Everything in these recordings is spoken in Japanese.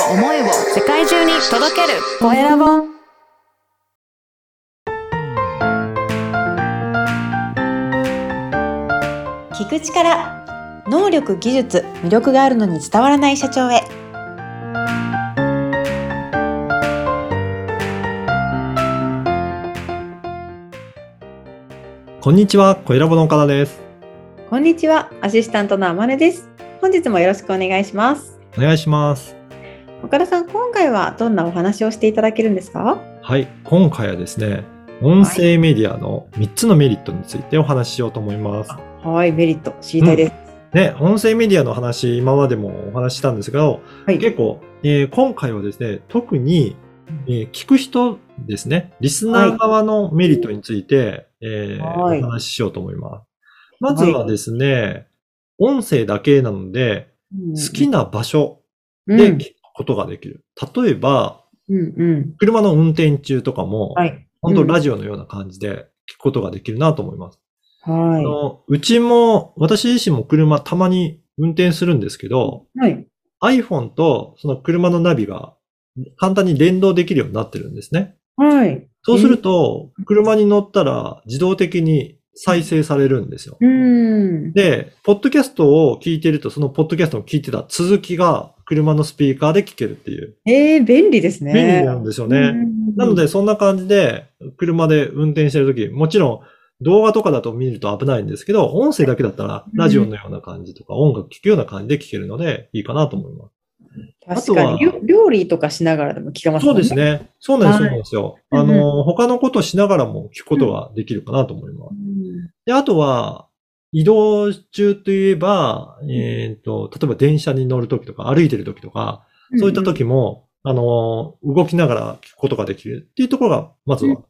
を思いを世界中に届ける。コエラボ。聞く力能力技術魅力があるのに伝わらない社長へ。こんにちは、小ラボの岡田です。こんにちはアシスタントのあまねです。本日もよろしくお願いします。お願いします。岡田さん今回はどんなお話をしていただけるんですか？はい、今回はですね、音声メディアの3つのメリットについてお話ししようと思います。はいメリット知りたいです、ね、音声メディアの話、今までもお話ししたんですけど、はい。結構、えー今回はですね、特に、えー聞く人ですね、リスナー側のメリットについて、えーはい。お話ししようと思います。まずはですね、音声だけなので、好きな場所うん。で聞くことができる。例えば、うんうん。車の運転中とかも、はい。本当うん。ラジオのような感じで聞くことができるなと思います。あはのうちも、私自身も車たまに運転するんですけど、いはい。iPhone とその車のナビが簡単に連動できるようになってるんですね。はい。そうすると、車に乗ったら自動的に再生されるんですよ。うんで、ポッドキャストを聞いてると、そのポッドキャストを聞いてた続きが車のスピーカーで聞けるっていう、えー、便利ですね便利なんですよね。うんなので、そんな感じで、車で運転してるとき、もちろん動画とかだと見ると危ないんですけど、音声だけだったら、ラジオのような感じとか、音楽聴くような感じで聞けるので、いいかなと思います。確かにあとは料料理とかしながらでも聞けますねですね。そうなんです、はいそうなんですよ。あの、他のことしながらも聞くことができるかなと思います。うんで、あとは、移動中といえば、えっ、と、例えば電車に乗るときとか、歩いてるときとか、そういった時も、あの、動きながら聞くことができるっていうところが、まずは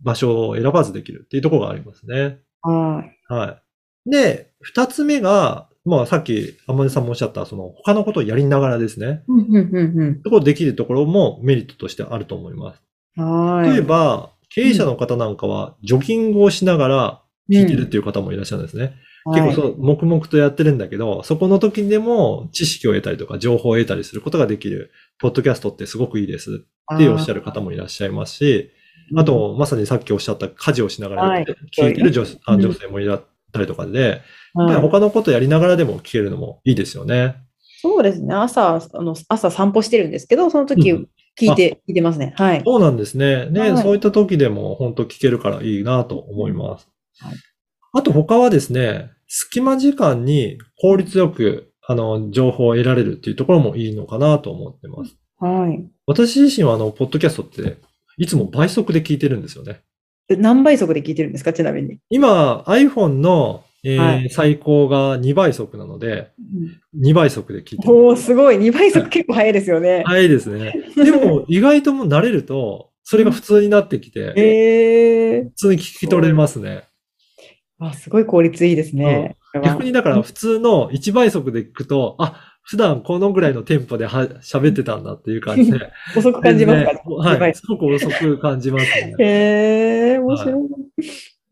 場所を選ばずできるっていうところがありますね。はいはい。で、二つ目が、まあさっき、天音さんもおっしゃった、その他のことをやりながらですね。うんうんうんそこできるところもメリットとしてあると思います。うんはい例えば、経営者の方なんかは、ジョギングをしながら聞いてるっていう方もいらっしゃるんですね。結構そう、黙々とやってるんだけど、そこの時でも知識を得たりとか情報を得たりすることができる、ポッドキャストってすごくいいですっておっしゃる方もいらっしゃいますし、あと、まさにさっきおっしゃった家事をしながらはい聞いてる女,、あうん女性もいらったりとかで、やっぱりはい他のことやりながらでも聞けるのもいいですよね。そうですね。朝、あの、朝散歩してるんですけど、その時うん聞いて、聞いてますね。はい。そうなんですね。ね、はいそういった時でも本当聞けるからいいなと思います。はいあと他はですね、隙間時間に効率よく、あの、情報を得られるっていうところもいいのかなと思ってます。はい。私自身はあの、ポッドキャストって、いつも倍速で聞いてるんですよね。で何倍速で聞いてるんですか？ちなみに。今、iPhone の、えーはい最高が2倍速なので、2倍速で聞いてる。おー、すごい。2倍速結構早いですよね。早いですね。でも、意外ともう慣れると、それが普通になってきて、えー。普通に聞き取れますね。あ、すごい効率いいですね。逆にだから普通の1倍速で聞くと、あ、普段このぐらいのテンポでは喋ってたんだっていう感じで。遅く感じますか？全然はい。すごく遅く感じますね。へえー、面白い。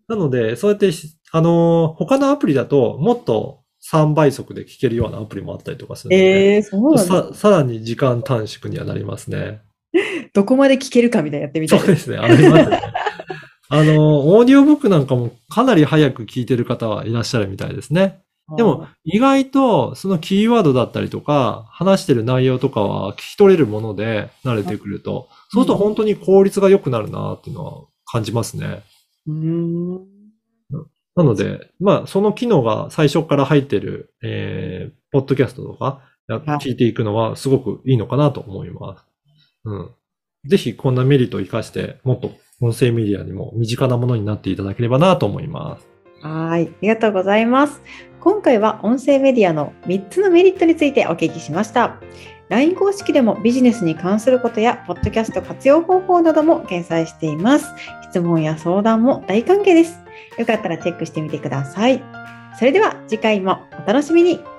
なので、そうやってし、あのー他のアプリだと、もっと3倍速で聞けるようなアプリもあったりとかするので、えー、そう。ささらに時間短縮にはなりますね。どこまで聞けるかみたいなやってみたいうそですね、ありますね。あのーオーディオブックなんかもかなり早く聞いてる方はいらっしゃるみたいですね。でも、意外とそのキーワードだったりとか、話してる内容とかは聞き取れるもので慣れてくると、そうすると本当に効率が良くなるなっていうのは感じますね。うーん。なので、まあ、その機能が最初から入ってる、えー、ポッドキャストとか、聞いていくのはすごくいいのかなと思います。うん。ぜひこんなメリットを活かして、もっと音声メディアにも身近なものになっていただければなと思います。はい。ありがとうございます。今回は音声メディアの3つのメリットについてお聞きしました。LINE 公式でもビジネスに関することや、ポッドキャスト活用方法なども掲載しています。質問や相談も大歓迎です。よかったらチェックしてみてください。それでは次回もお楽しみに。